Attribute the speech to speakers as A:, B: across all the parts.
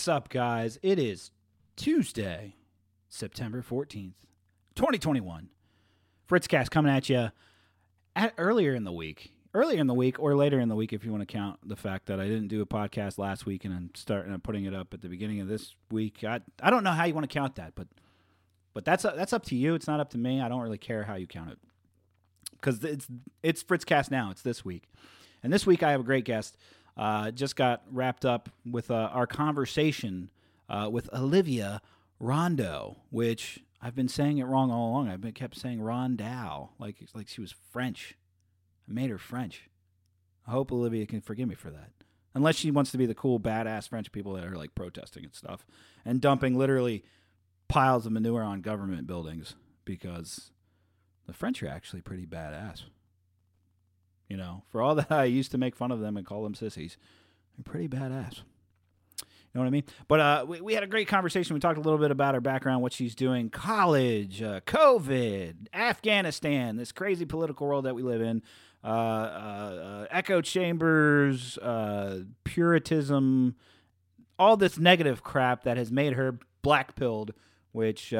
A: What's up, guys? It is Tuesday, September 14th, 2021. Fritzcast coming at you at earlier in the week. Earlier in the week or later in the week if you want to count the fact that I didn't do a podcast last week and I'm starting I'm putting it up at the beginning of this week. I I don't know how you want to count that, but but that's that's up to you. It's not up to me. I don't really care how you count it. Cuz it's it's Fritzcast now. It's this week. And this week I have a great guest. Uh, just got wrapped up with uh, our conversation uh, with Olivia Rondeau, which I've been saying it wrong all along. I've been kept saying Rondow, like like she was French. I made her French. I hope Olivia can forgive me for that. Unless she wants to be the cool badass French people that are like protesting and stuff and dumping literally piles of manure on government buildings because the French are actually pretty badass. You know, for all that I used to make fun of them and call them sissies, they're pretty badass. You know what I mean? But uh, we, we had a great conversation. We talked a little bit about her background, what she's doing, college, uh, COVID, Afghanistan, this crazy political world that we live in, uh, uh, uh, echo chambers, uh, puritanism, all this negative crap that has made her black pilled, which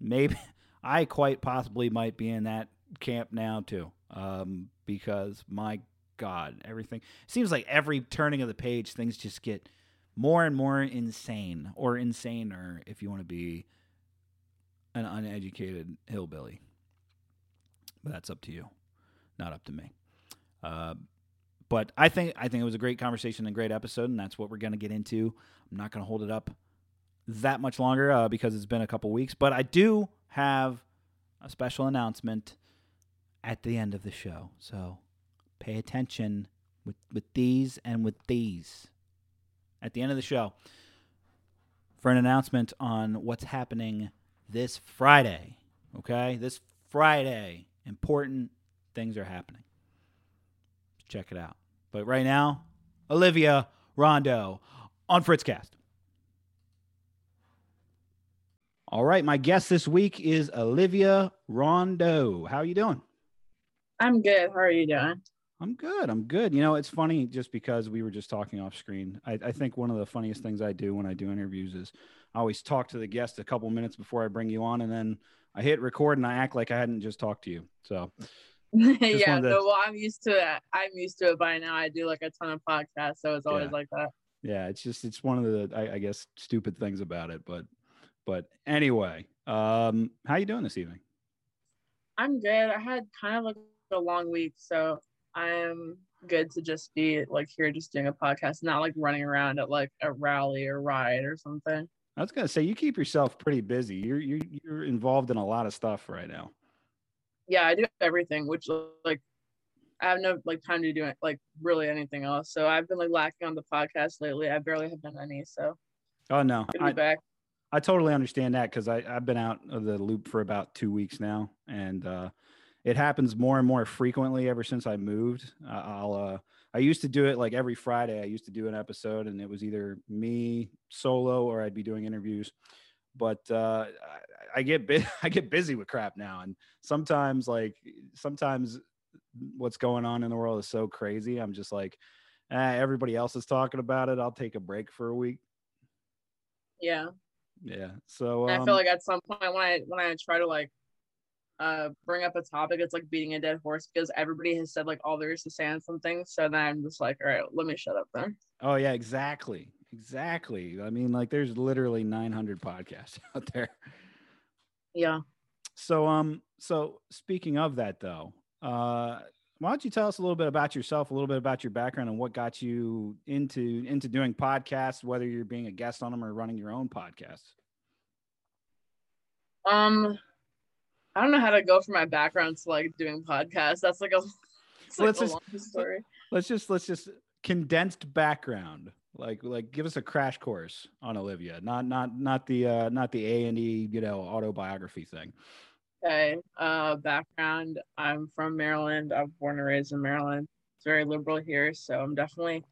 A: maybe I quite possibly might be in that camp now too. Um, because my God, everything seems like every turning of the page, things just get more and more insane or insaner if you want to be an uneducated hillbilly. But that's up to you, not up to me. Uh, but I think I think it was a great conversation and great episode, and that's what we're going to get into. I'm not going to hold it up that much longer uh, because it's been a couple weeks, but I do have a special announcement at the end of the show. So pay attention with, with these and with these at the end of the show for an announcement on what's happening this Friday. Okay? This Friday, important things are happening. Check it out. But right now, Olivia Rondeau on Fritzcast. All right, my guest this week is Olivia Rondeau. How are you doing?
B: I'm good. How are you doing?
A: I'm good. I'm good. You know, it's funny just because we were just talking off screen. I, I think one of the funniest things I do when I do interviews is I always talk to the guest a couple minutes before I bring you on, and then I hit record and I act like I hadn't just talked to you. So
B: yeah,
A: to-
B: no, well, I'm used to it. I'm used to it by now. I do like a ton of podcasts, so it's always
A: Yeah.
B: like that.
A: yeah, it's just it's one of the I, I guess stupid things about it. But but anyway, um, how you doing this evening?
B: I'm good. I had kind of like a long week, so I'm good to just be like here just doing a podcast, not like running around at like a rally or ride or something.
A: I was gonna say you keep yourself pretty busy. You're you're you're involved in a lot of stuff right now.
B: Yeah, I do everything, which like I have no like time to do it like really anything else. So I've been like lacking on the podcast lately. I barely have done any, so
A: Oh no, I,
B: back.
A: I totally understand that because I've been out of the loop for about two weeks now, and uh, it happens more and more frequently ever since I moved. Uh, I'll uh, I used to do it like every Friday. I used to do an episode, and it was either me solo or I'd be doing interviews. But uh, I, I get bu- I get busy with crap now, and sometimes like sometimes what's going on in the world is so crazy. I'm just like, eh, everybody else is talking about it. I'll take a break for a week.
B: Yeah.
A: Yeah. So um,
B: I feel like at some point when I when I try to like uh bring up a topic, it's like beating a dead horse because everybody has said like all there is to say on something. So then I'm just like, all right, let me shut up then.
A: Oh yeah, exactly, exactly. I mean, like, there's literally 900 podcasts out there.
B: Yeah.
A: So, um, so speaking of that, though, uh, why don't you tell us a little bit about yourself, a little bit about your background, and what got you into into doing podcasts, whether you're being a guest on them or running your own podcast?
B: Um, I don't know how to go from my background to like doing podcasts. That's like a, it's like
A: Let's
B: a
A: just-
B: long story.
A: Let's just let's just condensed background, like like give us a crash course on Olivia, not not not the uh, not the A and E, you know, autobiography thing.
B: Okay. Uh, background. I'm from Maryland. I was born and raised in Maryland. It's very liberal here, so I'm definitely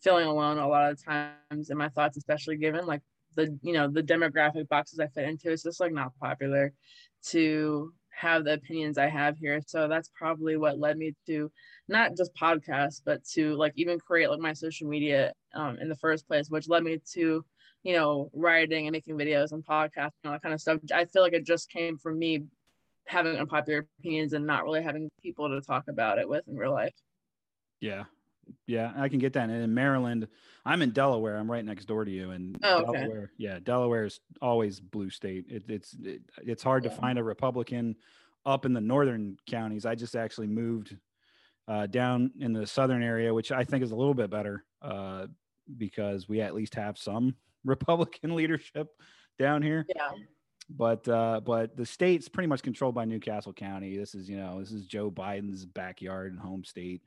B: feeling alone a lot of times in my thoughts, especially given like the you know the demographic boxes I fit into. It's just like not popular to have the opinions I have here. So that's probably what led me to not just podcasts, but to like even create like my social media um, in the first place, which led me to you know writing and making videos and podcasting and all that kind of stuff. I feel like it just came from me having unpopular opinions and not really having people to talk about it with in real life.
A: Yeah. Yeah, I can get that. And in Maryland, I'm in Delaware. I'm right next door to you. And
B: Oh, okay.
A: Delaware, yeah, Delaware is always blue state. It, it's it, it's hard
B: Yeah.
A: to find a Republican up in the northern counties. I just actually moved uh, down in the southern area, which I think is a little bit better uh, because we at least have some Republican leadership down here
B: Yeah.
A: but uh but the state's pretty much controlled by New Castle County. This is you know this is Joe Biden's backyard and home state,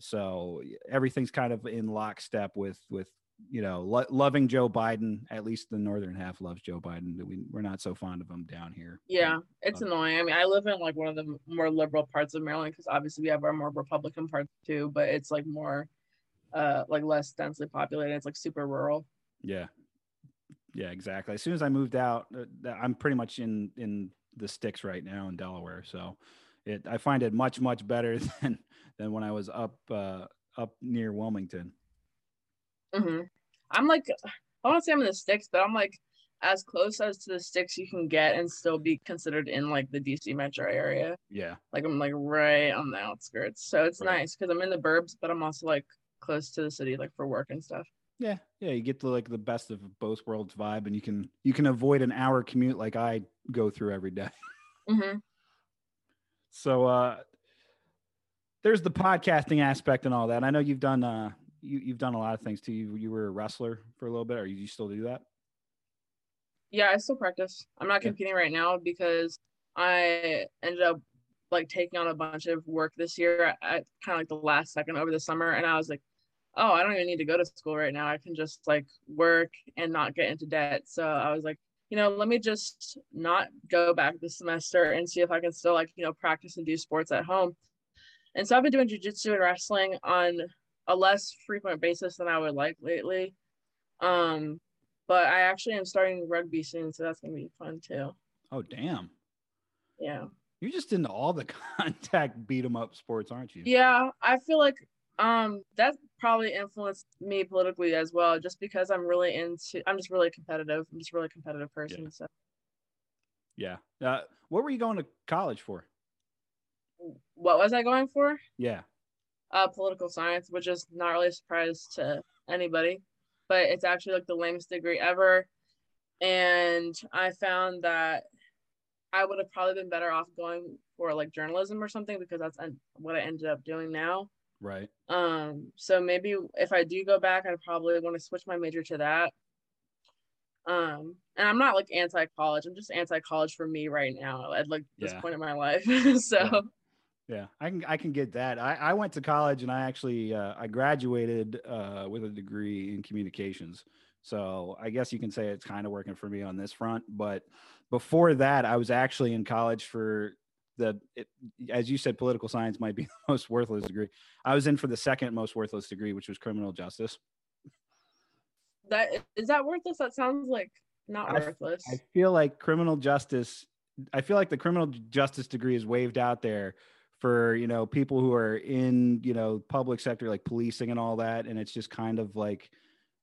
A: so everything's kind of in lockstep with with you know lo- loving Joe Biden. At least the northern half loves Joe Biden. We we're not so fond of him down here.
B: Yeah, it's annoying. I mean, I live in like one of the more liberal parts of Maryland because obviously we have our more Republican parts too, but it's like more, uh, like less densely populated. It's like super rural.
A: Yeah, yeah, exactly. As soon as I moved out, uh, I'm pretty much in in the sticks right now in Delaware. So it I find it much much better than than when I was up uh up near Wilmington.
B: hmm I'm like, I want to say I'm in the sticks, but I'm like as close as to the sticks you can get and still be considered in like the DC metro area.
A: Yeah.
B: Like I'm like right on the outskirts, so it's
A: Right.
B: nice because I'm in the burbs, but I'm also like close to the city, like for work and stuff.
A: Yeah, yeah, you get the like the best of both worlds vibe, and you can you can avoid an hour commute like I go through every day.
B: hmm
A: So uh there's the podcasting aspect and all that. I know you've done uh you you've done a lot of things too. You you were a wrestler for a little bit, or you still do that?
B: Yeah, I still practice. I'm not
A: Yeah.
B: competing right now because I ended up like taking on a bunch of work this year at kind of like the last second over the summer, and I was like, oh, I don't even need to go to school right now. I can just like work and not get into debt. So I was like, you know, let me just not go back this semester and see if I can still like, you know, practice and do sports at home. And so I've been doing jujitsu and wrestling on a less frequent basis than I would like lately. Um, but I actually am starting rugby soon, so that's gonna be fun too.
A: Oh damn.
B: Yeah.
A: You're just into all the contact beat 'em up sports, aren't you?
B: Yeah, I feel like um that probably influenced me politically as well, just because I'm really into I'm just really competitive. I'm just a really competitive person. So
A: Yeah. Uh, what were you going to college for?
B: what was I going for?
A: Yeah.
B: Uh political science, which is not really a surprise to anybody, but it's actually like the lamest degree ever. And I found that I would have probably been better off going for like journalism or something because that's what I ended up doing now.
A: Right.
B: Um, so maybe if I do go back, I'd probably want to switch my major to that. Um, and I'm not like anti-college. I'm just anti-college for me right now at like this
A: Yeah.
B: point in my life. so
A: Yeah. Yeah, I can I can get that. I, I went to college and I actually uh, I graduated uh, with a degree in communications. So I guess you can say it's kind of working for me on this front. But before that, I was actually in college for the it, as you said, political science might be the most worthless degree. I was in for the second most worthless degree, which was criminal justice.
B: that is that worthless? That sounds like not
A: I
B: worthless.
A: I feel like criminal justice. I feel like the criminal justice degree is waved out there for you know people who are in you know public sector like policing and all that, and it's just kind of like,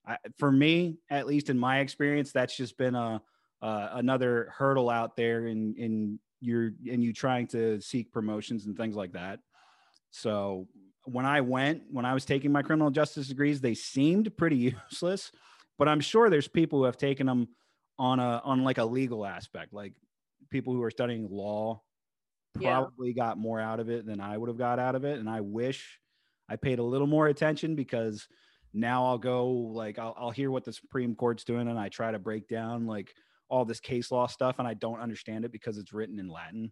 A: I, for me at least in my experience, that's just been a uh, another hurdle out there in in your and you trying to seek promotions and things like that. So when I went, when I was taking my criminal justice degrees, they seemed pretty useless. but I'm sure there's people who have taken them on a on like a legal aspect, like people who are studying law
B: Yeah.
A: probably got more out of it than I would have got out of it. And I wish I paid a little more attention because now I'll go like I'll, I'll hear what the Supreme Court's doing and I try to break down like all this case law stuff and I don't understand it because it's written in Latin.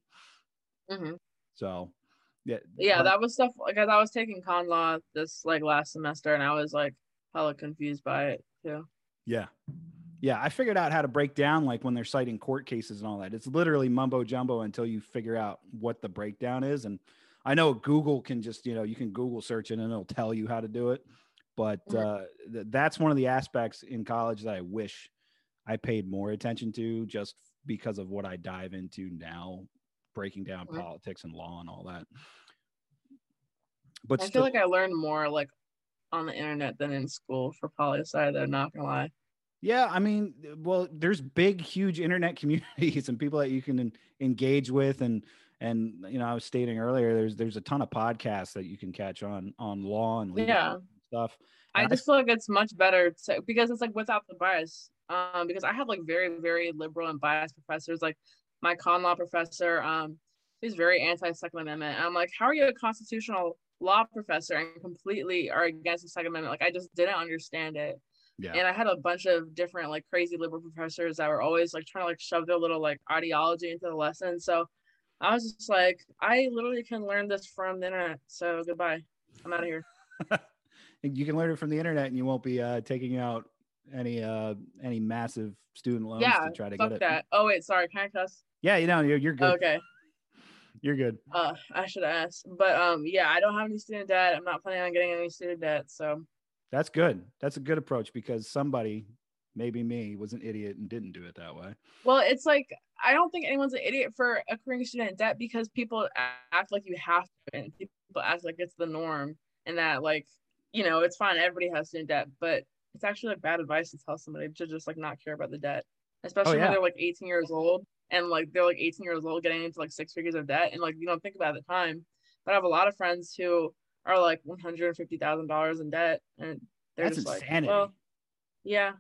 B: hmm
A: So yeah,
B: Yeah,
A: but-
B: that was stuff like I was taking con law this like last semester, and I was like hella confused by it too.
A: Yeah. Yeah. I figured out how to break down like when they're citing court cases and all that. It's literally mumbo jumbo until you figure out what the breakdown is. And I know Google can just, you know, you can Google search it and it'll tell you how to do it. But
B: Mhm.
A: uh, th- that's one of the aspects in college that I wish I paid more attention to just because of what I dive into now, breaking down
B: Mhm.
A: politics and law and all that. But
B: I
A: still,
B: feel like I learned more like on the internet than in school for poli sci. Though, not gonna lie.
A: Yeah, I mean, well, there's big, huge internet communities and people that you can en- engage with, and and you know, I was stating earlier, there's there's a ton of podcasts that you can catch on on law and legal
B: Yeah.
A: stuff.
B: I just feel like it's much better to, because it's like without the bias. Um, because I had like very, very liberal and biased professors. Like my con law professor, um, he's very anti Second Amendment. And I'm like, how are you a constitutional law professor and completely are against the Second Amendment? Like I just didn't understand it.
A: Yeah,
B: And I had a bunch of different like crazy liberal professors that were always like trying to like shove their little like ideology into the lesson. So I was just like, I literally can learn this from the internet. So goodbye. I'm out of here.
A: You can learn it from the internet, and you won't be uh, taking out any uh any massive student loans
B: yeah,
A: to try to
B: fuck
A: get it.
B: that. Oh wait, sorry. Can I cuss?
A: Yeah, you know, you're you're good.
B: Okay.
A: You're good.
B: Uh, I should ask, but um, yeah, I don't have any student debt. I'm not planning on getting any student debt. So
A: That's good. That's a good approach because somebody, maybe me, was an idiot and didn't do it that way.
B: Well, it's like I don't think anyone's an idiot for accruing student debt because people act like you have to, and people act like it's the norm, and that like you know it's fine. Everybody has student debt, but it's actually like bad advice to tell somebody to just like not care about the debt, especially
A: yeah.
B: when they're like 18 years old and like they're like 18 years old getting into like six figures of debt, and like you don't think about it at the time. But I have a lot of friends who are like 150 thousand dollars in debt, and they're
A: That's
B: just
A: insanity.
B: like, well, yeah,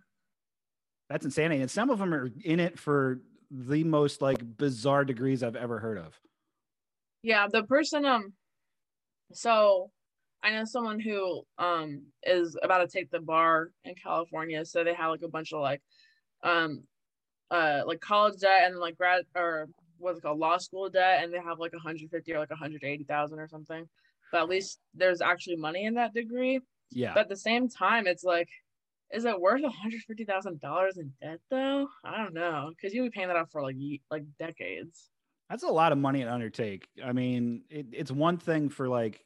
A: That's insanity. And some of them are in it for the most like bizarre degrees I've ever heard of.
B: Yeah, the person um so I know someone who um is about to take the bar in California, so they have like a bunch of like um uh like college debt and like grad or what's it called law school debt and they have like 150 or like 180,000 or something. But at least there's actually money in that degree.
A: Yeah.
B: But at the same time it's like is it worth $150,000 in debt though? I don't know cuz you'll be paying that off for like like decades.
A: That's a lot of money to undertake. I mean, it, it's one thing for like,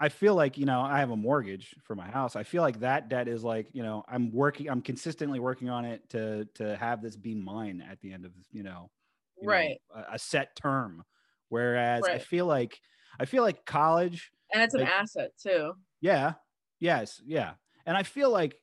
A: I feel like, you know, I have a mortgage for my house. I feel like that debt is like, you know, I'm working, I'm consistently working on it to, to have this be mine at the end of, you know, you know,
B: Right.
A: a, a set term. Whereas I feel like, I feel like college,
B: And it's an
A: Like-
B: asset too.
A: yeah, yes, yeah. And I feel like,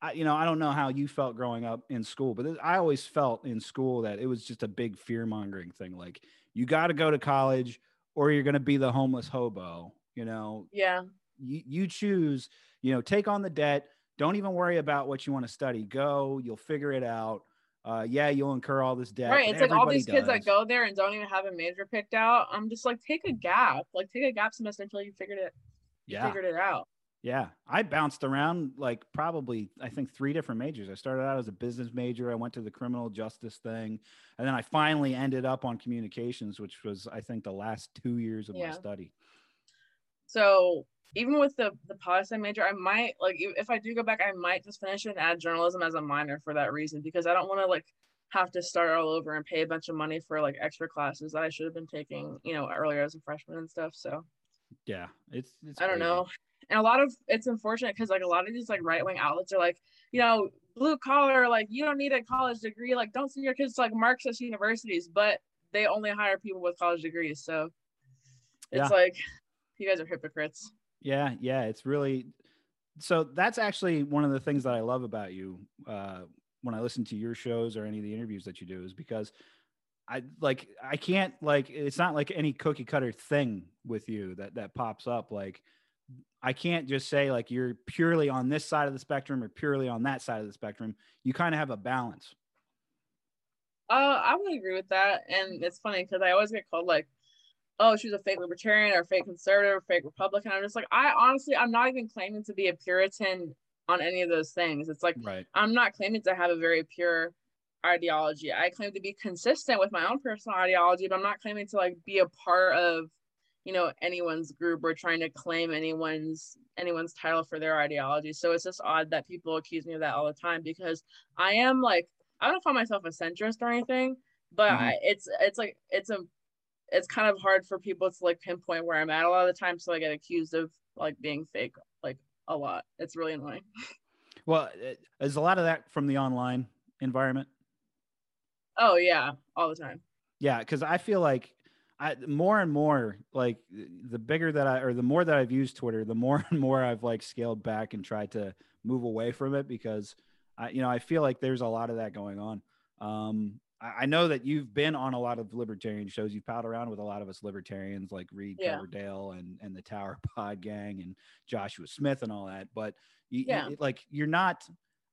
A: I, you know, I don't know how you felt growing up in school, but I always felt in school that it was just a big fear mongering thing. Like, you got to go to college or you're going to be the homeless hobo. You know,
B: Yeah.
A: you, you choose, you know, take on the debt. Don't even worry about what you want to study. Go, you'll figure it out. Uh, yeah, you'll incur all this debt.
B: right. It's like all these kids that go there and don't even have a major picked out. I'm just like, take a gap. Like take a gap semester until you figured it
A: Yeah.
B: figured it out.
A: Yeah, I bounced around like probably I think three different majors. I started out as a business major. I went to the criminal justice thing, and then I finally ended up on communications, which was I think the last two years of my study.
B: So even with the the poli sci major, I might like if I do go back, I might just finish and add journalism as a minor for that reason because I don't want to like have to start all over and pay a bunch of money for like extra classes that I should have been taking, you know, earlier as a freshman and stuff. So
A: Yeah, it's, it's
B: I don't
A: crazy.
B: know. And a lot of it's unfortunate because like a lot of these like right wing outlets are like, you know, blue collar, like you don't need a college degree, like don't send your kids to like Marxist universities, but they only hire people with college degrees. So it's
A: Yeah.
B: like you guys are hypocrites.
A: Yeah, yeah, it's really so that's actually one of the things that I love about you uh when I listen to your shows or any of the interviews that you do is because I like I can't like it's not like any cookie cutter thing with you that that pops up like I can't just say like you're purely on this side of the spectrum or purely on that side of the spectrum. You kind of have a balance.
B: Uh, I would agree with that, and it's funny because I always get called like, "Oh, she's a fake libertarian or fake conservative or fake Republican." I'm just like, I honestly, I'm not even claiming to be a Puritan on any of those things. It's like
A: Right.
B: I'm not claiming to have a very pure ideology. I claim to be consistent with my own personal ideology, but I'm not claiming to like be a part of, you know, anyone's group or trying to claim anyone's anyone's title for their ideology. So it's just odd that people accuse me of that all the time because I am like I don't call myself a centrist or anything, but
A: Mhm.
B: I, it's it's like it's a it's kind of hard for people to like pinpoint where I'm at a lot of the time, so I get accused of like being fake like a lot. It's really annoying.
A: Well, it- is a lot of that from the online environment?
B: Oh yeah, all the time.
A: Yeah, because I feel like I more and more like the bigger that I or the more that I've used Twitter, the more and more I've like scaled back and tried to move away from it because I you know I feel like there's a lot of that going on. Um, I, know that you've been on a lot of libertarian shows. You've palled around with a lot of us libertarians like Reed
B: Yeah.
A: Coverdale and and the Tower Pod Gang and Joshua Smith and all that. But you, you-
B: Yeah.
A: like you're not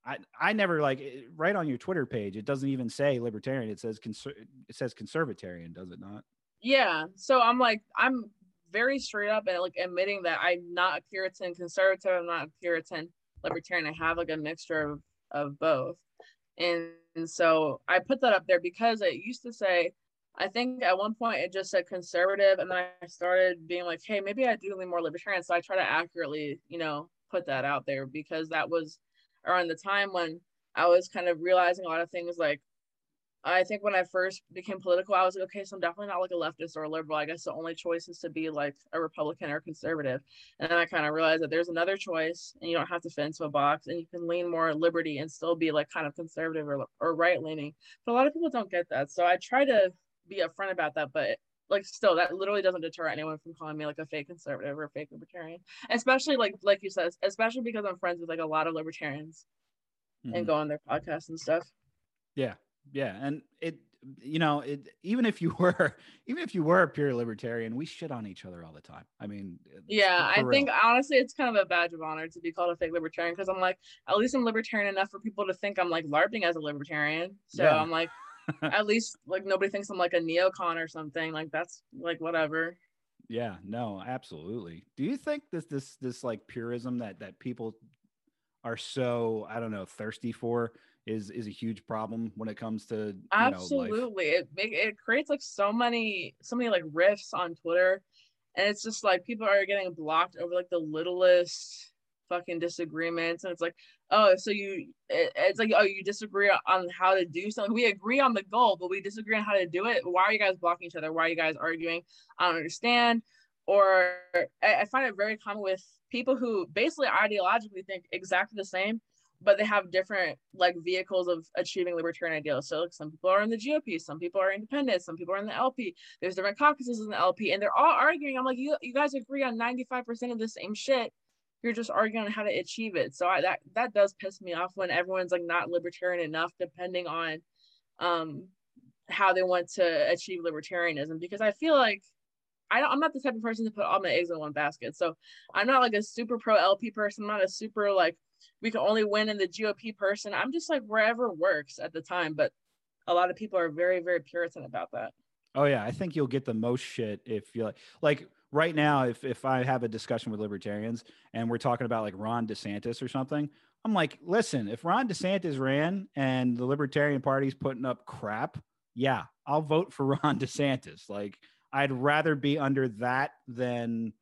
A: I, I never like eh, eh, right on your Twitter page. It doesn't even say libertarian. It says conser- it says conservatarian, does it not?
B: Yeah. So I'm like, I'm very straight up and like admitting that I'm not a Puritan conservative. I'm not a Puritan libertarian. I have like a mixture of, of both. And, and so I put that up there because it used to say, I think at one point it just said conservative. And then I started being like, hey, maybe I do lean more libertarian. So I try to accurately, you know, put that out there because that was around the time when I was kind of realizing a lot of things like I think when I first became political, I was like, okay, so I'm definitely not like a leftist or a liberal. I guess the only choice is to be like a Republican or conservative. And then I kind of realized that there's another choice and you don't have to fit into a box and you can lean more liberty and still be like kind of conservative or, or right leaning. But a lot of people don't get that. So I try to be upfront about that. But like still that literally doesn't deter anyone from calling me like a fake conservative or a fake libertarian. Especially like like you said, especially because I'm friends with like a lot of libertarians
A: Mhm.
B: and go on their podcasts and stuff.
A: Yeah, yeah, and it you know it even if you were even if you were a pure libertarian, we shit on each other all the time. I mean, uh,
B: Yeah, I
A: real.
B: think honestly it's kind of a badge of honor to be called a fake libertarian because I'm like, at least I'm libertarian enough for people to think I'm like LARPing as a libertarian. So
A: Yeah.
B: I'm like, at least like nobody thinks I'm like a neocon or something. Like that's like whatever.
A: Yeah, no, absolutely. Do you think this this this like purism that that people are so I don't know thirsty for is is a huge problem when it comes to you know.
B: Absolutely, it make it creates like so many so many like riffs on Twitter, and it's just like people are getting blocked over like the littlest fucking disagreements, and it's like, oh, so you it, it's like oh you disagree on how to do something. We agree on the goal, but we disagree on how to do it. Why are you guys blocking each other? Why are you guys arguing? I don't understand. Or I, I find it very common with people who basically ideologically think exactly the same, but they have different like vehicles of achieving libertarian ideals. So like, some people are in the GOP, some people are independent, some people are in the LP. There's different caucuses in the LP, and they're all arguing. I'm like, you you guys agree on 95% of the same shit. You're just arguing on how to achieve it. So I, that that does piss me off when everyone's like not libertarian enough, depending on um how they want to achieve libertarianism. Because I feel like I don't, I'm not the type of person to put all my eggs in one basket. So I'm not like a super pro LP person. I'm not a super like we can only win in the GOP person. I'm just like wherever works at the time. But a lot of people are very, very Puritan about that.
A: Oh yeah, I think you'll get the most shit if you like like right now if if I have a discussion with libertarians and we're talking about like Ron DeSantis or something, I'm like, listen, if Ron DeSantis ran and the Libertarian Party's putting up crap, yeah, I'll vote for Ron DeSantis. Like I'd rather be under that than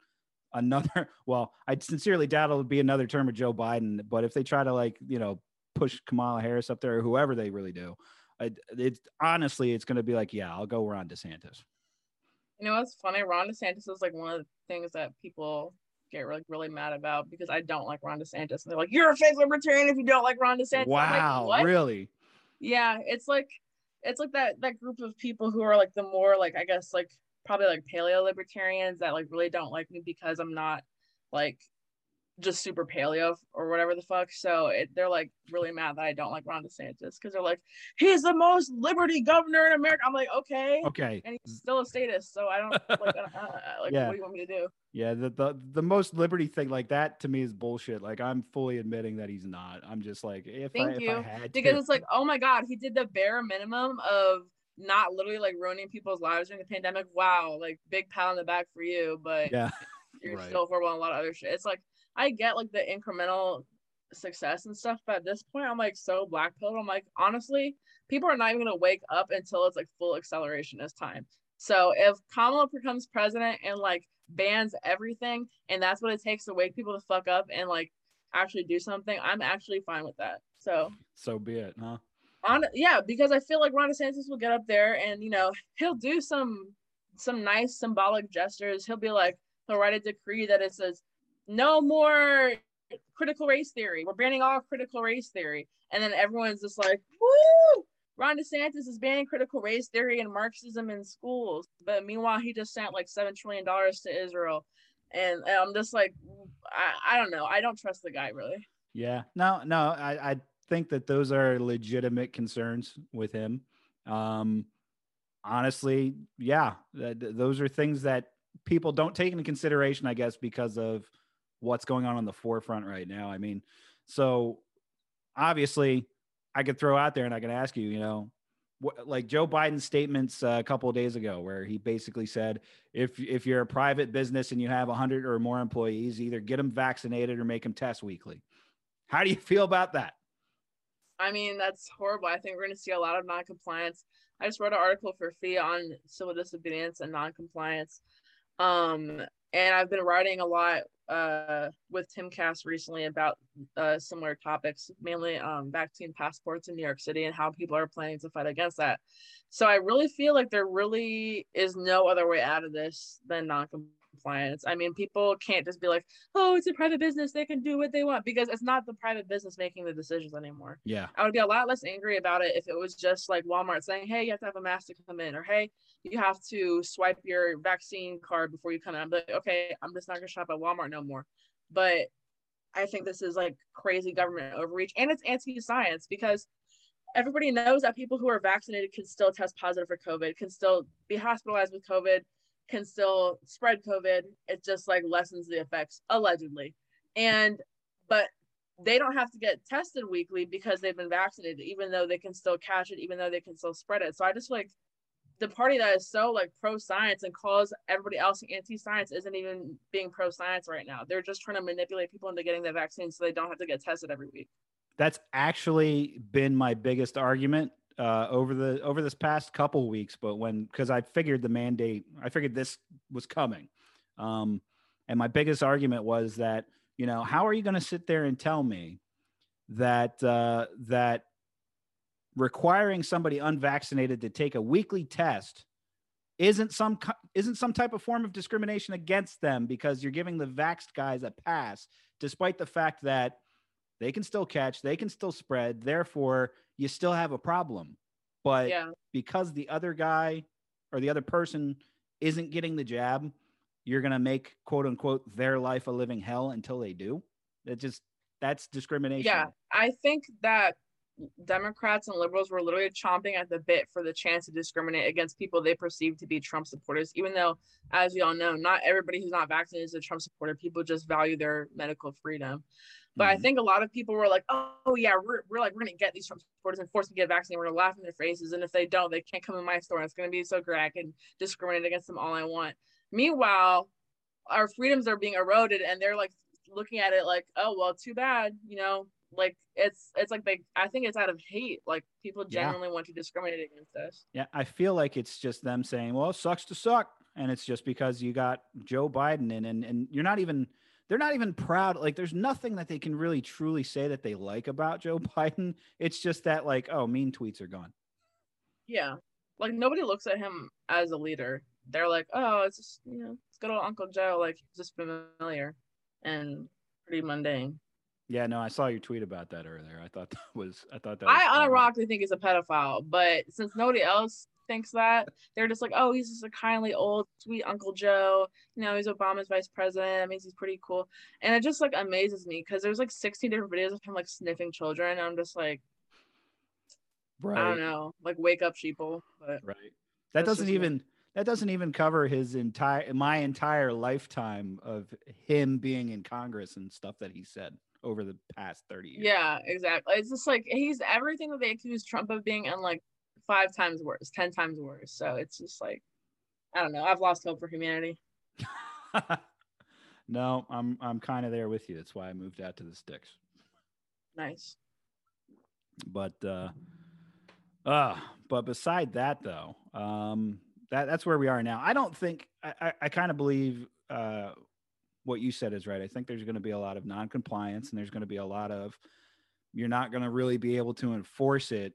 A: another well, I sincerely doubt it'll be another term of Joe Biden, but if they try to like, you know, push Kamala Harris up there or whoever they really do, I, it's honestly, it's going to be like, yeah, I'll go Ron DeSantis.
B: You know what's funny? Ron DeSantis is like one of the things that people get really, really mad about because I don't like Ron DeSantis. And they're like, you're a fake libertarian if you don't like Ron DeSantis. Like,
A: Wow,
B: "What?"
A: really?
B: yeah it's like it's like that that group of people who are like the more like i guess like probably like paleo libertarians that like really don't like me because i'm not like just super paleo or whatever the fuck. So it, they're like really mad that I don't like Ron DeSantis because they're like, he's the most liberty governor in America. I'm like, okay,
A: Okay.
B: and he's still a statist, so I don't like, uh, uh, like
A: Yeah.
B: what do you want me to do?
A: Yeah, the, the the most liberty thing like that to me is bullshit. Like I'm fully admitting that he's not. I'm just like if I
B: Thank
A: if I had
B: Because
A: to.
B: it's like, oh my god, he did the bare minimum of not literally like ruining people's lives during the pandemic. Wow, like big pat on the back for you, but
A: yeah,
B: you're
A: Right.
B: still horrible on a lot of other shit. It's like I get like the incremental success and stuff, but at this point, I'm like so black pilled. I'm like, honestly, people are not even gonna wake up until it's like full acceleration this time. So if Kamala becomes president and like bans everything, and that's what it takes to wake people to fuck up and like actually do something, I'm actually fine with that. So
A: so be it, huh?
B: On yeah, because I feel like Ron DeSantis will get up there and you know he'll do some some nice symbolic gestures. He'll be like he'll write a decree that it says no more critical race theory. We're banning all critical race theory, and then everyone's just like woo. Ron DeSantis is banning critical race theory and Marxism in schools, but meanwhile he just sent like seven trillion dollars to Israel, and, and I'm just like, I, I don't know, I don't trust the guy really.
A: Yeah. No, no, I, I think that those are legitimate concerns with him. Um, honestly, yeah, th- th- those are things that people don't take into consideration, I guess, because of what's going on on the forefront right now. I mean, so obviously, I could throw out there and I can ask you, you know, what, like Joe Biden's statements uh, a couple of days ago, where he basically said, if if you're a private business and you have 100 or more employees, either get them vaccinated or make them test weekly. How do you feel about that?
B: I mean, that's horrible. I think we're going to see a lot of non-compliance. I just wrote an article for FEE on civil disobedience and non-compliance. Um, and I've been writing a lot uh, with Timcast recently about uh, similar topics, mainly um, vaccine passports in New York City and how people are planning to fight against that. So I really feel like there really is no other way out of this than non-compliance. I mean, people can't just be like, "Oh, it's a private business; they can do what they want," because it's not the private business making the decisions anymore.
A: Yeah.
B: I would be a lot less angry about it if it was just like Walmart saying, "Hey, you have to have a mask to come in," or "Hey, you have to swipe your vaccine card before you come in." I'm like, "Okay, I'm just not gonna shop at Walmart no more." But I think this is like crazy government overreach, and it's anti-science because everybody knows that people who are vaccinated can still test positive for COVID, can still be hospitalized with COVID, can still spread COVID. It just like lessens the effects allegedly, and but they don't have to get tested weekly because they've been vaccinated, even though they can still catch it, even though they can still spread it. So I just like the party that is so like pro science and calls everybody else anti science isn't even being pro science right now. They're just trying to manipulate people into getting the vaccine so they don't have to get tested every week.
A: That's actually been my biggest argument uh, over the over this past couple weeks. But when because I figured the mandate, I figured this was coming, um, and my biggest argument was that you know how are you going to sit there and tell me that uh, that requiring somebody unvaccinated to take a weekly test isn't some isn't some type of form of discrimination against them because you're giving the vaxxed guys a pass despite the fact that they can still catch, they can still spread, therefore you still have a problem. But
B: Yeah.
A: because the other guy or the other person isn't getting the jab, you're going to make quote unquote their life a living hell until they do. It just that's discrimination.
B: Yeah, I think that Democrats and liberals were literally chomping at the bit for the chance to discriminate against people they perceive to be Trump supporters, even though, as we all know, not everybody who's not vaccinated is a Trump supporter. People just value their medical freedom. But I
A: Mhm.
B: think a lot of people were like, oh, yeah, we're, we're like, we're going to get these Trump supporters and force them to get vaccinated. We're going to laugh in their faces. And if they don't, they can't come in my store. It's going to be so great. I can discriminate against them all I want. Meanwhile, our freedoms are being eroded and they're like looking at it like, oh, well, too bad. You know, like it's, it's like they, I think it's out of hate. Like people
A: Yeah.
B: genuinely want to discriminate against us.
A: Yeah, I feel like it's just them saying, "Well, it sucks to suck," and it's just because you got Joe Biden in, and and you're not even they're not even proud. Like, there's nothing that they can really truly say that they like about Joe Biden. It's just that, like, oh, mean tweets are gone.
B: Yeah. Like nobody looks at him as a leader. They're like, oh, it's just, you know, it's good old Uncle Joe. Like he's just familiar and pretty mundane.
A: Yeah, no, I saw your tweet about that earlier. I thought that was, I thought that. Was
B: I unironically think he's a pedophile, but since nobody else thinks that. They're just like, oh, he's just a kindly old sweet Uncle Joe. You know, he's Obama's vice president. That means he's pretty cool. And it just like amazes me because there's like 16 different videos of him like sniffing children. And I'm just like,
A: Right.
B: I don't know, like wake up sheeple. But
A: Right. That doesn't
B: just me.
A: even that doesn't even cover his entire my entire lifetime of him being in Congress and stuff that he said over the past 30 years.
B: yeah, exactly. It's just like he's everything that they accuse Trump of being and like five times worse, 10 times worse. So it's just like, I don't know. I've lost hope for humanity.
A: no, I'm I'm kind of there with you. That's why I moved out to the sticks.
B: Nice.
A: But uh uh but beside that though, um that that's where we are now. I don't think I I, I kind of believe uh what you said is right. I think there's going to be a lot of non-compliance and there's going to be a lot of you're not going to really be able to enforce it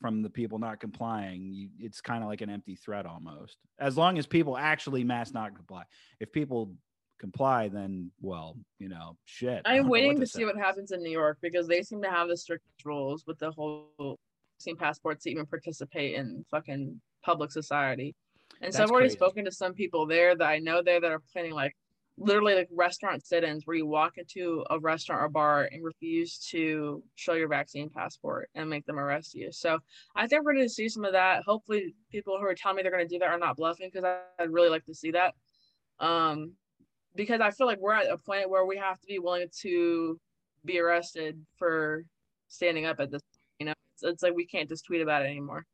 A: from the people not complying. You, it's kind of like an empty threat almost. As long as people actually mass not comply. If people comply, then well, you know, shit.
B: I'm waiting
A: what
B: to see what happens in New York because they seem to have the strictest rules with the whole vaccine passports to even participate in fucking public society. And so I've already
A: crazy.
B: spoken to some people there that I know there that are planning like literally like restaurant sit-ins where you walk into a restaurant or bar and refuse to show your vaccine passport and make them arrest you. So I think we're going to see some of that. Hopefully, people who are telling me they're going to do that are not bluffing because I'd really like to see that. Um, because I feel like we're at a point where we have to be willing to be arrested for standing up at this. You know, it's, it's like we can't just tweet about it anymore.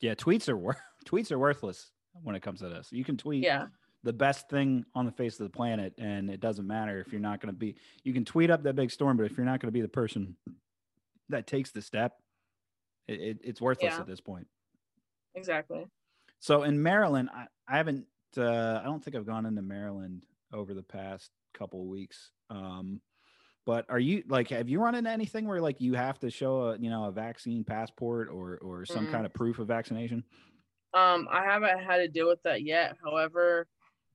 A: Yeah, tweets are wor- tweets are worthless when it comes to this. You can tweet
B: Yeah,
A: the best thing on the face of the planet, and it doesn't matter if you're not going to be. You can tweet up that big storm, but if you're not going to be the person that takes the step, it, it, it's worthless
B: Yeah.
A: at this point.
B: exactly.
A: So in Maryland, I, I haven't. Uh, I don't think I've gone into Maryland over the past couple of weeks. Um, but are you like, have you run into anything where like you have to show a you know a vaccine passport or or some
B: Mm.
A: kind of proof of vaccination?
B: Um, I haven't had to deal with that yet. However,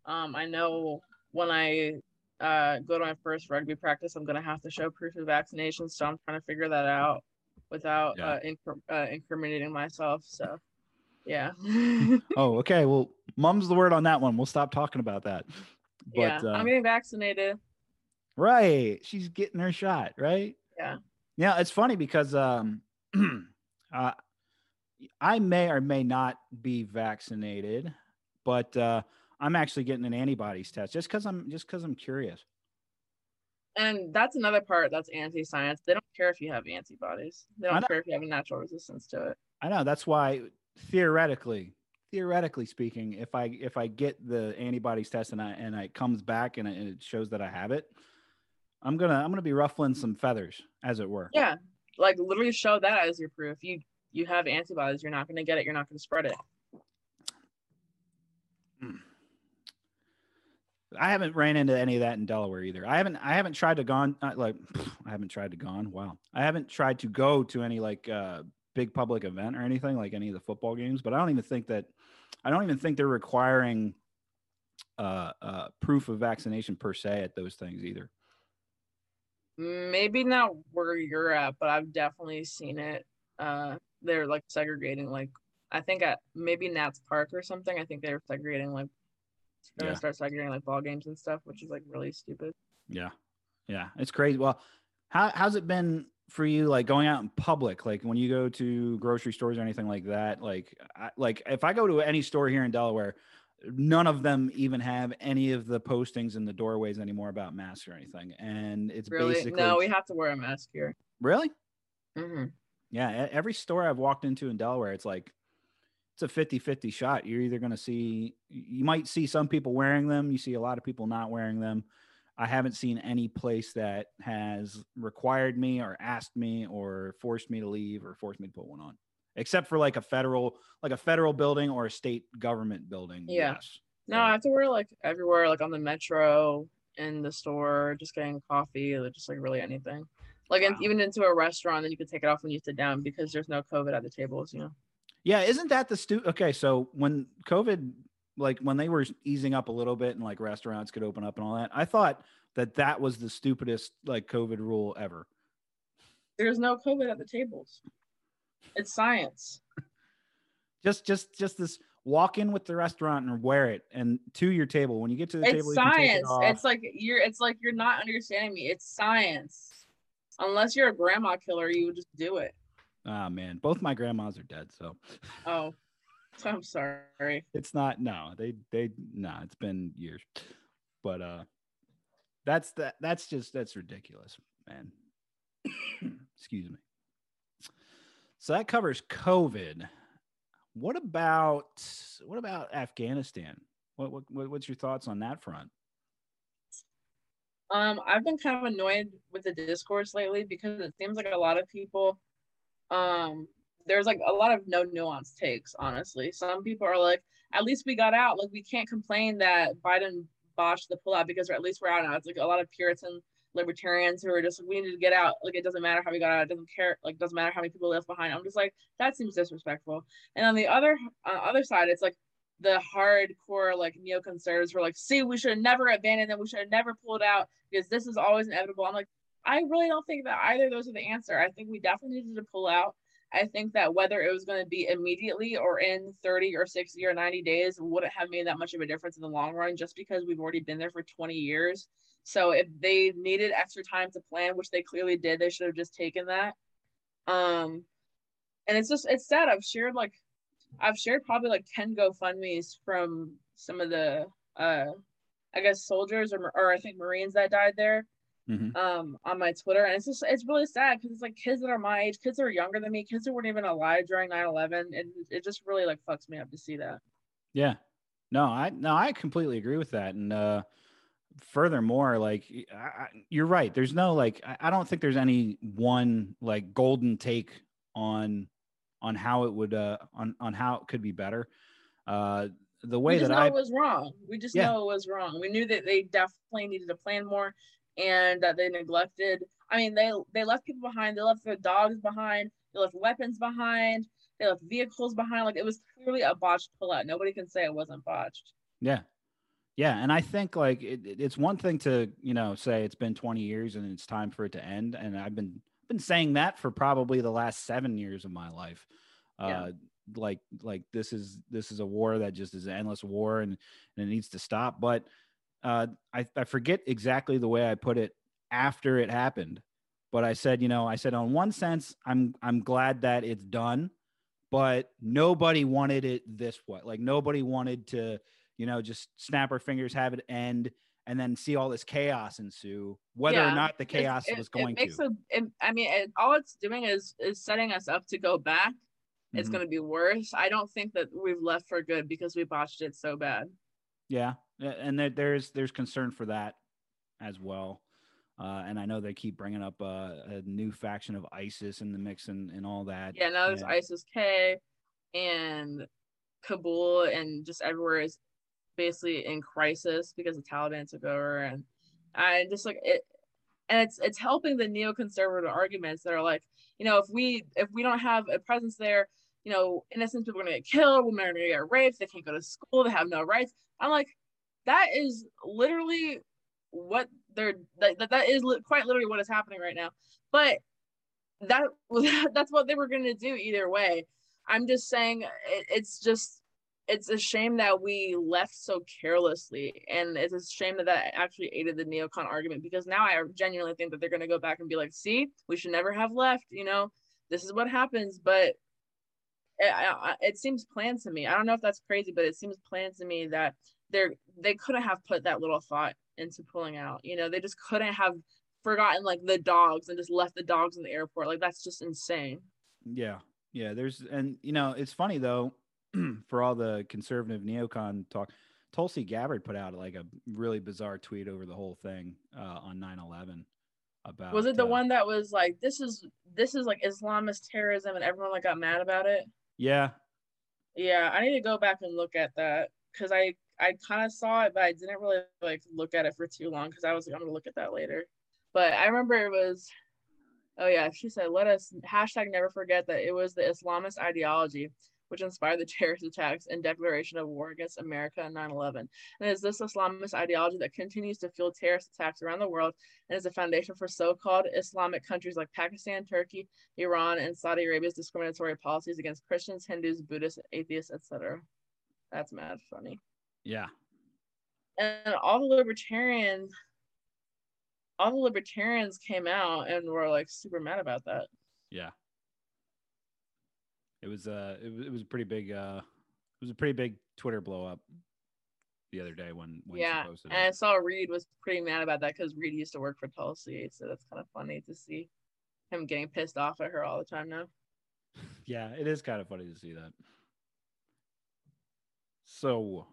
B: um, I know when I uh go to my first rugby practice, I'm gonna have to show proof of vaccination. So I'm trying to figure that out without
A: Yeah.
B: uh, incr- uh, incriminating myself. So, yeah,
A: Oh, okay. Well, mum's the word on that one. We'll stop talking about that. But
B: yeah,
A: uh,
B: I'm getting vaccinated.
A: right, she's getting her shot, right?
B: Yeah.
A: Yeah, it's funny because um, uh, I may or may not be vaccinated, but uh, I'm actually getting an antibodies test just because I'm just because I'm curious.
B: And that's another part that's anti-science. They don't care if you have antibodies. They
A: I
B: don't care if you have a natural resistance to it.
A: I know that's why theoretically, theoretically speaking, if I if I get the antibodies test and I and it comes back and it shows that I have it, I'm gonna I'm gonna be ruffling some feathers, as it were.
B: Yeah, like literally show that as your proof. You you have antibodies. You're not going to get it. You're not going to spread it.
A: I haven't ran into any of that in Delaware either. I haven't I haven't tried to gone not like I haven't tried to gone. Wow. I haven't tried to go to any like uh big public event or anything like any of the football games, but I don't even think that I don't even think they're requiring uh uh proof of vaccination per se at those things either.
B: Maybe not where you're at, but I've definitely seen it. Uh, they're like segregating. Like I think at maybe Nats Park or something. I think they were segregating like gonna
A: Yeah.
B: start segregating like ball games and stuff, which is like really stupid.
A: Yeah. Yeah. It's crazy. Well, how how's it been for you like going out in public like when you go to grocery stores or anything like that like I, like if i go to any store here in delaware none of them even have any of the postings in the doorways anymore about masks or anything and it's
B: Really?
A: basically
B: No, we have to wear a mask here.
A: really
B: hmm
A: yeah every store i've walked into in delaware it's like it's a 50-50 shot you're either going to see you might see some people wearing them you see a lot of people not wearing them i haven't seen any place that has required me or asked me or forced me to leave or forced me to put one on except for like a federal like a federal building or a state government building
B: Yeah.
A: yes
B: No, I have to wear like everywhere, like on the metro, in the store, just getting coffee, or just like really anything. Like in, even into a restaurant, then you can take it off when you sit down because there's no COVID at the tables. You know.
A: Yeah, isn't that the stu? Okay, so when COVID, like when they were easing up a little bit and like restaurants could open up and all that, I thought that that was the stupidest like COVID rule ever.
B: There's no COVID at the tables. It's science.
A: Just just just this walk in with the restaurant and wear it and to your table. When you get to the
B: It's
A: table, you can take it
B: science.
A: off.
B: It's like you're. It's like you're not understanding me. It's science. Unless you're a grandma killer, you would just do it.
A: Ah man, both my grandmas are dead, so.
B: Oh, I'm sorry.
A: it's not no they they no it's been years. But uh that's that that's just that's ridiculous man. Excuse me. So that covers covid. What about what about afghanistan? What, what what- what's your thoughts on that front?
B: Um, I've been kind of annoyed with the discourse lately because it seems like a lot of people, um, there's like a lot of no nuance takes. Honestly, some people are like, at least we got out. Like we can't complain that Biden botched the pullout because at least we're out now. It's like a lot of Puritan libertarians who are just like, we need to get out. Like it doesn't matter how we got out. It doesn't care. Like doesn't matter how many people left behind. I'm just like that seems disrespectful. And on the other uh, other side, it's like the hardcore like neoconservatives were like, see, we should have never abandoned them. We should have never pulled out because this is always inevitable. I'm like, I really don't think that either of those are the answer. I think we definitely needed to pull out. I think that whether it was going to be immediately or in 30 or 60 or 90 days wouldn't have made that much of a difference in the long run just because we've already been there for 20 years. So if they needed extra time to plan, which they clearly did, they should have just taken that. Um, and it's just it's sad. I've shared like I've shared probably like 10 GoFundMe's from some of the uh I guess soldiers or or I think Marines that died there
A: Mhm.
B: um on my Twitter. And it's just it's really sad because it's like kids that are my age, kids that are younger than me, kids that weren't even alive during 9-11. And it just really like fucks me up to see that.
A: Yeah. No, I no, I completely agree with that. And uh furthermore, like I, I- you're right. There's no like I, I don't think there's any one like golden take on on how it would uh on on how it could be better. Uh the way
B: we just
A: that I
B: it was wrong. We just
A: Yeah.
B: know it was wrong. We knew that they definitely needed to plan more and that they neglected. I mean, they they left people behind. They left their dogs behind. They left weapons behind. They left vehicles behind. Like it was clearly a botched pullout. Nobody can say it wasn't botched.
A: Yeah. Yeah. And I think like it, it- it's one thing to, you know, say it's been 20 years and it's time for it to end. And I've been been saying that for probably the last seven years of my life.
B: Yeah.
A: Uh like like this is this is a war that just is an endless war and, and it needs to stop. But uh I, I forget exactly the way I put it after it happened. But I said, you know, I said on one sense, I'm I'm glad that it's done, but nobody wanted it this way. Like nobody wanted to you know, just snap our fingers, have it end, and then see all this chaos ensue, whether or not the chaos
B: it,
A: was
B: it
A: going
B: makes
A: to.
B: A, it, I mean, it, all it's doing is is setting us up to go back. It's
A: Mhm.
B: going to be worse. I don't think that we've left for good because we botched it so bad.
A: Yeah, and there, there's there's concern for that as well. Uh, and I know they keep bringing up uh, a new faction of ISIS in the mix and, and all that.
B: Yeah, now there's
A: Yeah.
B: ISIS K and Kabul and just everywhere is basically in crisis because the Taliban took over and I just like it and it's it's helping the neoconservative arguments that are like, you know, if we if we don't have a presence there, you know, innocent people are gonna get killed, women are gonna get raped, they can't go to school, they have no rights. I'm like, that is literally what they're that, that- is li- quite literally what is happening right now. But that that's what they were going to do either way. I'm just saying it, it's just it's a shame that we left so carelessly, and it's a shame that that actually aided the neocon argument because now I genuinely think that they're going to go back and be like, "See, we should never have left." You know, this is what happens, but. It, it seems planned to me. I don't know if that's crazy, but it seems planned to me that they're they couldn't have put that little thought into pulling out. You know, they just couldn't have forgotten like the dogs and just left the dogs in the airport. Like that's just insane.
A: Yeah, yeah. There's and you know it's funny though, for all the conservative neocon talk, Tulsi Gabbard put out like a really bizarre tweet over the whole thing uh, on 9/11 about.
B: Was it the
A: uh,
B: one that was like this is this is like Islamist terrorism and everyone like got mad about it?
A: Yeah,
B: Yeah, I need to go back and look at that because I I kind of saw it, but I didn't really like look at it for too long because I was like I'm gonna look at that later. But I remember it was, oh yeah, she said let us hashtag never forget that it was the Islamist ideology which inspired the terrorist attacks and declaration of war against America on 9 11. And it is this Islamist ideology that continues to fuel terrorist attacks around the world and is the foundation for so called Islamic countries like Pakistan, Turkey, Iran, and Saudi Arabia's discriminatory policies against Christians, Hindus, Buddhists, atheists, etc. That's mad funny.
A: Yeah.
B: And all the libertarians, all the libertarians came out and were like super mad about that.
A: Yeah. It was uh it was, it was a pretty big uh it was a pretty big Twitter blow up the other day when when she
B: yeah, and I saw Reed was pretty mad about that because Reed used to work for Tulsi, so that's kind of funny to see him getting pissed off at her all the time now.
A: Yeah, it is kind of funny to see that. So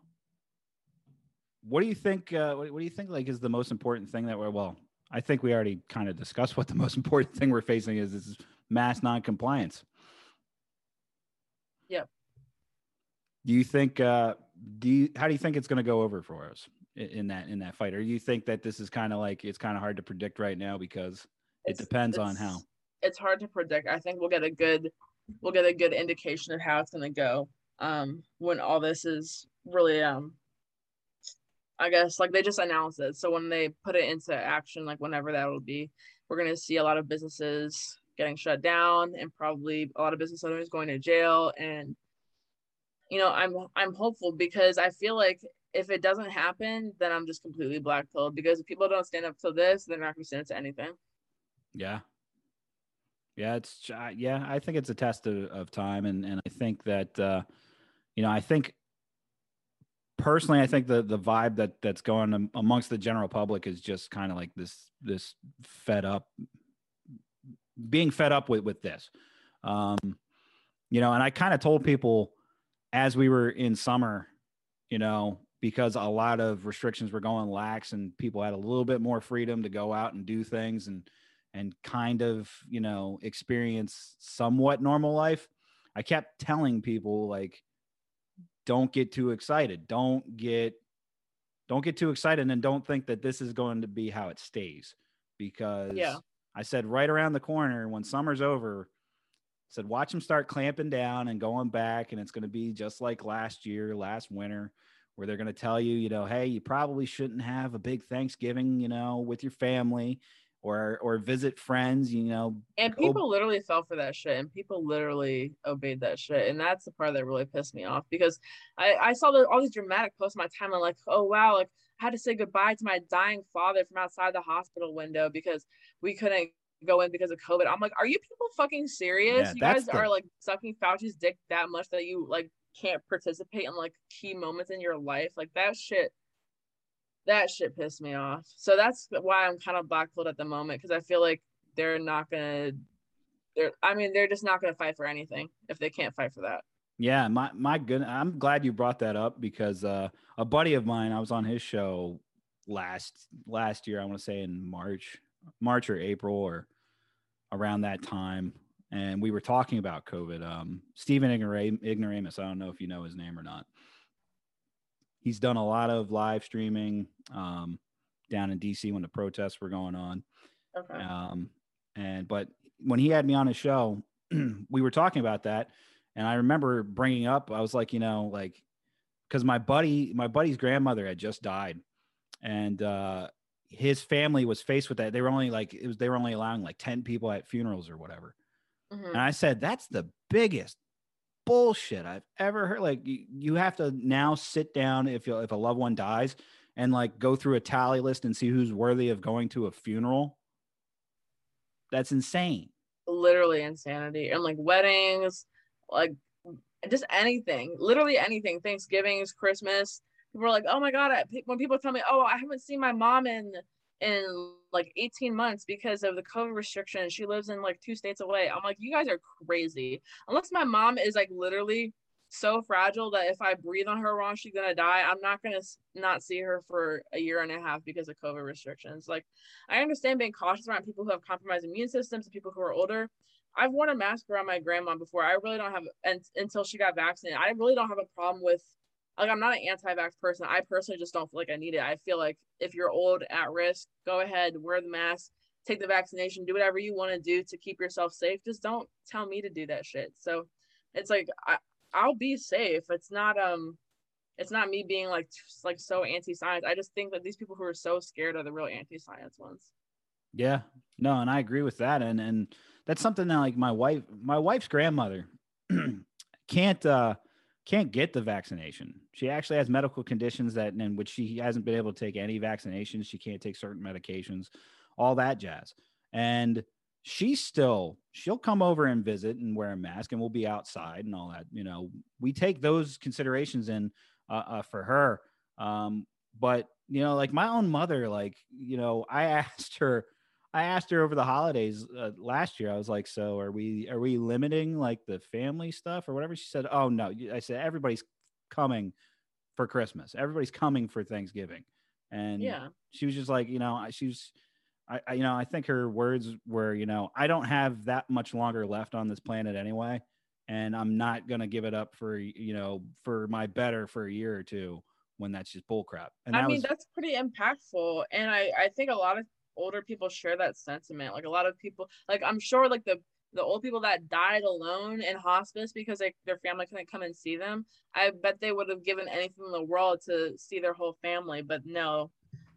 A: what do you think uh what, what do you think like is the most important thing that we're well, I think we already kind of discussed what the most important thing we're facing is is mass non-compliance.
B: Yep.
A: Do you think uh do you how do you think it's going to go over for us in, in that in that fight or do you think that this is kind of like it's kind of hard to predict right now because it depends on how
B: It's hard to predict. I think we'll get a good we'll get a good indication of how it's gonna go um when all this is really um I guess like they just announced it. So when they put it into action, like whenever that will be, we're gonna see a lot of businesses getting shut down and probably a lot of business owners going to jail. And you know, I'm I'm hopeful because I feel like if it doesn't happen, then I'm just completely blackpilled because if people don't stand up to this, they're not gonna stand up to anything.
A: Yeah. Yeah, it's uh, yeah, I think it's a test of, of time and and I think that uh you know, I think personally I think the the vibe that that's going amongst the general public is just kind of like this this fed up being fed up with with this. Um you know, and I kind of told people as we were in summer, you know, because a lot of restrictions were going lax and people had a little bit more freedom to go out and do things and and kind of you know experience somewhat normal life i kept telling people like don't get too excited don't get don't get too excited and don't think that this is going to be how it stays because
B: Yeah.
A: i said right around the corner when summer's over I said watch them start clamping down and going back and it's going to be just like last year last winter where they're going to tell you you know hey you probably shouldn't have a big thanksgiving you know with your family or or visit friends you know
B: And people literally fell for that shit, and people literally obeyed that shit, and that's the part that really pissed me off because I I saw the, all these dramatic posts my timeline, like, oh wow, like I had to say goodbye to my dying father from outside the hospital window because we couldn't go in because of COVID. I'm like, are you people fucking serious?
A: Yeah,
B: you guys
A: the-
B: are like sucking Fauci's dick that much that you like can't participate in like key moments in your life, like that shit. That shit pissed me off. So that's why I'm kind of blackpilled at the moment because I feel like they're not gonna they're I mean they're just not gonna fight for anything if they can't fight for that.
A: Yeah, my my good. I'm glad you brought that up because uh, a buddy of mine, I was on his show last last year. I want to say in March, March or April or around that time, and we were talking about COVID. Um, Stephen Ignoramus. I don't know if you know his name or not. He's done a lot of live streaming um, down in DC when the protests were going on.
B: Okay.
A: Um, and but when he had me on his show, we were talking about that, and I remember bringing up, I was like, you know, like because my buddy, my buddy's grandmother had just died, and uh, his family was faced with that. They were only like it was they were only allowing like ten people at funerals or whatever.
B: Mhm.
A: And I said, that's the biggest bullshit I've ever heard. Like you, you have to now sit down if you, if a loved one dies and like go through a tally list and see who's worthy of going to a funeral. That's insane.
B: Literally insanity. And like weddings, like just anything, literally anything. Thanksgivings, Christmas. People are like, oh my god! I, when people tell me, oh, I haven't seen my mom in in like 18 months because of the COVID restrictions. She lives in like two states away. I'm like, you guys are crazy. Unless my mom is like literally so fragile that if I breathe on her wrong, she's gonna die. I'm not gonna not see her for a year and a half because of COVID restrictions. Like, I understand being cautious around people who have compromised immune systems and people who are older. I've worn a mask around my grandma before. I really don't have, and until she got vaccinated, I really don't have a problem with. Like, I'm not an anti-vax person. I personally just don't feel like I need it. I feel like if you're old, at risk, go ahead, wear the mask, take the vaccination, do whatever you want to do to keep yourself safe. Just don't tell me to do that shit. So, it's like I, I'll be safe. It's not um it's not me being like like so anti-science. I just think that these people who are so scared are the real anti-science ones.
A: Yeah, no, and I agree with that, and and that's something that like my wife, my wife's grandmother can't uh can't get the vaccination. She actually has medical conditions that in which she hasn't been able to take any vaccinations. She can't take certain medications, all that jazz, and she's still she'll come over and visit and wear a mask and we'll be outside and all that you know we take those considerations in uh, uh, for her um but you know like my own mother like you know i asked her i asked her over the holidays uh, last year i was like so are we are we limiting like the family stuff or whatever she said oh no i said everybody's coming for christmas everybody's coming for thanksgiving and
B: Yeah.
A: she was just like you know I- she was I, I you know i think her words were you know i don't have that much longer left on this planet anyway and i'm not going to give it up for you know for my better for a year or two when that's just bullcrap. and
B: I mean,
A: was
B: that's pretty impactful. And I, I think a lot of older people share that sentiment. Like a lot of people, like I'm sure like the the old people that died alone in hospice because like their family couldn't come and see them, I bet they would have given anything in the world to see their whole family. But no,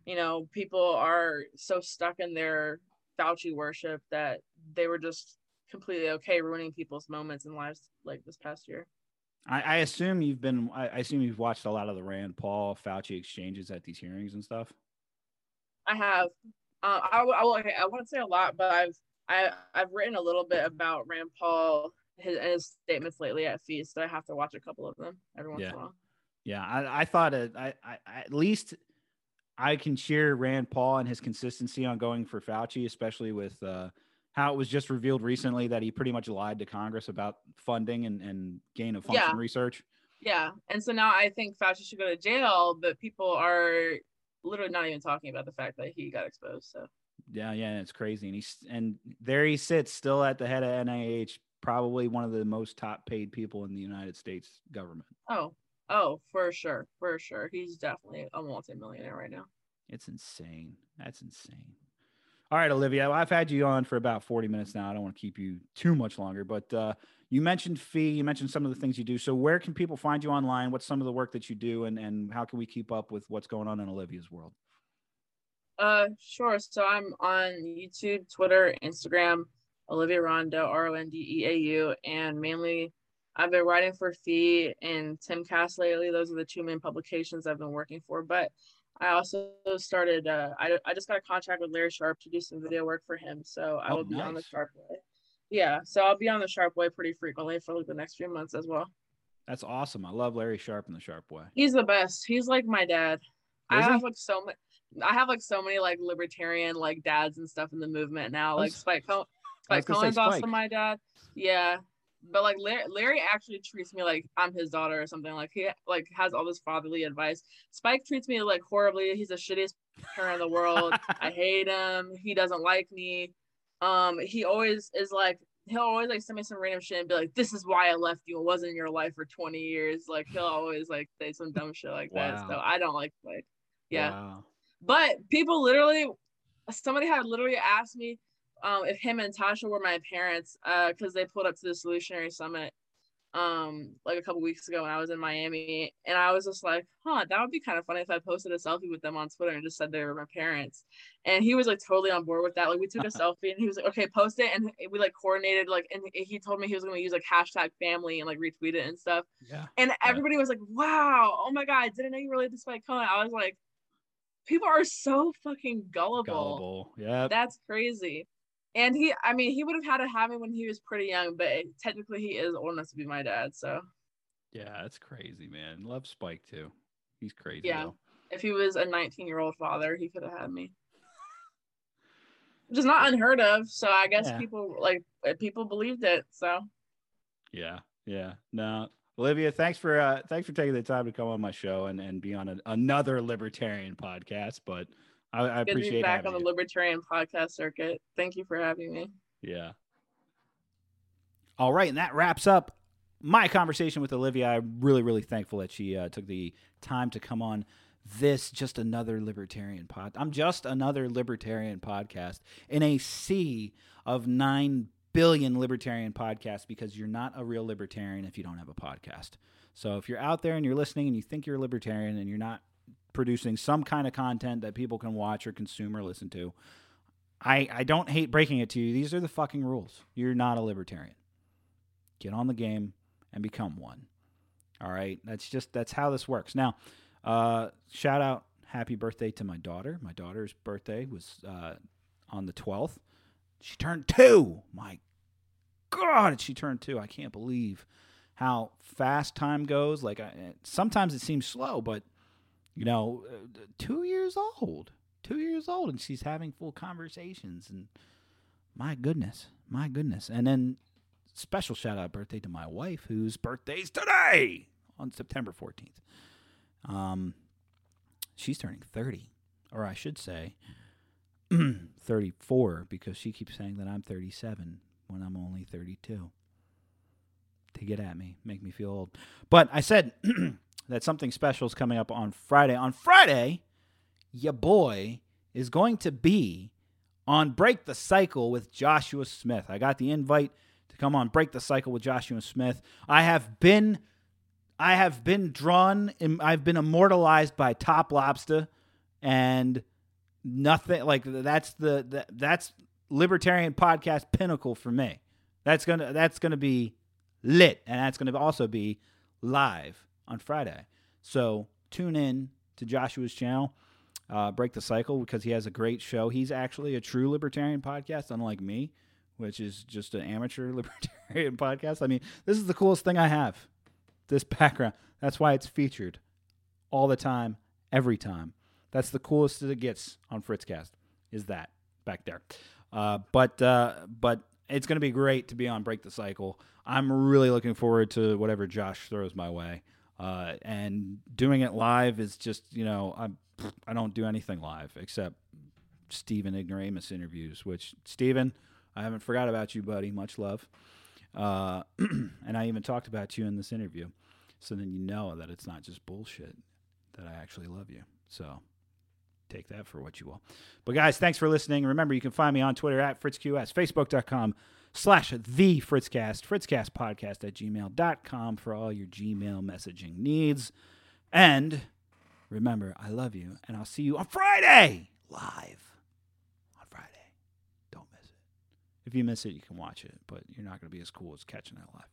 B: you know, people are so stuck in their Fauci worship that they were just completely okay ruining people's moments and lives like this past year.
A: I, I assume you've been I, I assume you've watched a lot of the rand paul fauci exchanges at these hearings and stuff
B: I have. Uh, I, I, I wouldn't say a lot, but I've I, I've written a little bit about Rand Paul his, his statements lately at Feast. I have to watch a couple of them every once
A: Yeah.
B: in a while.
A: Yeah, I, I thought it, I, I, at least I can cheer Rand Paul and his consistency on going for Fauci, especially with uh, how it was just revealed recently that he pretty much lied to Congress about funding and, and gain of function
B: Yeah.
A: research.
B: Yeah, and so now I think Fauci should go to jail, but people are literally not even talking about the fact that he got exposed. So
A: Yeah, yeah, it's crazy, and he's and there he sits still at the head of NIH, probably one of the most top paid people in the United States government.
B: oh oh for sure for sure he's definitely a multimillionaire right now.
A: It's insane. That's insane. All right, Olivia, I've had you on for about 40 minutes now. I don't want to keep you too much longer, but uh, you mentioned FEE, you mentioned some of the things you do. So where can people find you online? What's some of the work that you do and, and how can we keep up with what's going on in Olivia's world?
B: Uh, sure. So I'm on YouTube, Twitter, Instagram, Olivia Rondeau, R O N D E A U, and mainly I've been writing for FEE and Timcast lately. Those are the two main publications I've been working for. But I also started. Uh, I I just got a contract with Larry Sharpe to do some video work for him. So I
A: Oh,
B: will be on the. Sharpe Way. Yeah, so I'll be on the Sharpe Way pretty frequently for like the next few months as well.
A: That's awesome. I love Larry Sharpe and the Sharpe Way.
B: He's the best. He's like my dad. I
A: Is he?
B: have like so many. I have like so many like libertarian like dads and stuff in the movement now. Like Spike, Co-
A: I
B: Spike Cohen's also my dad. Yeah, but like Larry, Larry actually treats me like I'm his daughter or something. Like he like has all this fatherly advice. Spike treats me like horribly. He's the shittiest parent in the world. I hate him. He doesn't like me. Um, he always is like he'll always like send me some random shit and be like, "This is why I left you. It wasn't in your life for 20 years." Like he'll always like say some dumb shit like that. So I don't like like yeah.
A: Wow.
B: But people literally, somebody had literally asked me um, if him and Tasha were my parents because they pulled up to the Solutionary Summit um like a couple weeks ago when I was in Miami and I was just like huh that would be kind of funny if I posted a selfie with them on Twitter and just said they were my parents and he was like totally on board with that like we took a selfie and he was like okay post it and we like coordinated like and he told me he was going to use like hashtag family and like retweet it and stuff
A: Yeah.
B: and everybody was like, wow, oh my God, I didn't know you related to Spike Cohen. I was like, people are so fucking gullible.
A: Gullible. Yeah.
B: That's crazy. And he, I mean, he would have had to have me when he was pretty young, but technically he is old enough to be my dad. So
A: Yeah, that's crazy, man. Love Spike too. He's crazy.
B: Yeah.
A: though.
B: if he was a 19 year old father, he could have had me. Which is not unheard of. So I guess
A: Yeah.
B: people like people believed it. So
A: Yeah, yeah. No, Olivia, thanks for uh, thanks for taking the time to come on my show and, and be on a, another libertarian podcast. But I, I
B: good to
A: appreciate
B: be back on the
A: you.
B: libertarian podcast circuit. Thank you for having me.
A: yeah. All right, and that wraps up my conversation with Olivia. I'm really, really thankful that she uh, took the time to come on this just another libertarian pod. I'm just another libertarian podcast in a sea of nine billion libertarian podcasts because you're not a real libertarian if you don't have a podcast. So if you're out there and you're listening and you think you're a libertarian and you're not producing some kind of content that people can watch or consume or listen to, I, I don't hate breaking it to you. These are the fucking rules. You're not a libertarian. Get on the game and become one. All right. That's just that's how this works. Now, uh, shout out, happy birthday to my daughter. My daughter's birthday was uh, on the 12th. She turned two. My God, she turned two. I can't believe how fast time goes. Like I, sometimes it seems slow, but you know, two years old, two years old, and she's having full conversations. And my goodness, my goodness. And then special shout out birthday to my wife, whose birthday's today on September 14th. Um, she's turning 30, or I should say, 34, because she keeps saying that I'm 37 when I'm only 32. To get at me, make me feel old. But I said that something special is coming up on Friday. On Friday, your boy is going to be on Break the Cycle with Joshua Smith. I got the invite to come on Break the Cycle with Joshua Smith. I have been I have been drawn I've been immortalized by TopLobsta and nothing like that's the, the that's libertarian podcast pinnacle for me. That's going to that's going to be lit and that's going to also be live on Friday. So tune in to Joshua's channel, uh, Break the Cycle, because he has a great show. He's actually a true libertarian podcast, unlike me, which is just an amateur libertarian podcast. I mean, this is the coolest thing I have. This background. That's why it's featured all the time, every time. That's the coolest that it gets on Fritzcast. Is that back there? Uh, but uh, but it's going to be great to be on Break the Cycle. I'm really looking forward to whatever Josh throws my way. Uh, and doing it live is just you know I I don't do anything live except Stephen Ignoramus interviews. Which Stephen, I haven't forgot about you, buddy. Much love. Uh, and I even talked about you in this interview, so then you know that it's not just bullshit. That I actually love you. So take that for what you will. But guys, thanks for listening. Remember, you can find me on Twitter at FritzQS, Facebook.com slash the Fritzcast, Fritzcast podcast at gmail.com for all your Gmail messaging needs. And remember, I love you, and I'll see you on Friday live. On Friday. Don't miss it. If you miss it, you can watch it, but you're not going to be as cool as catching it live.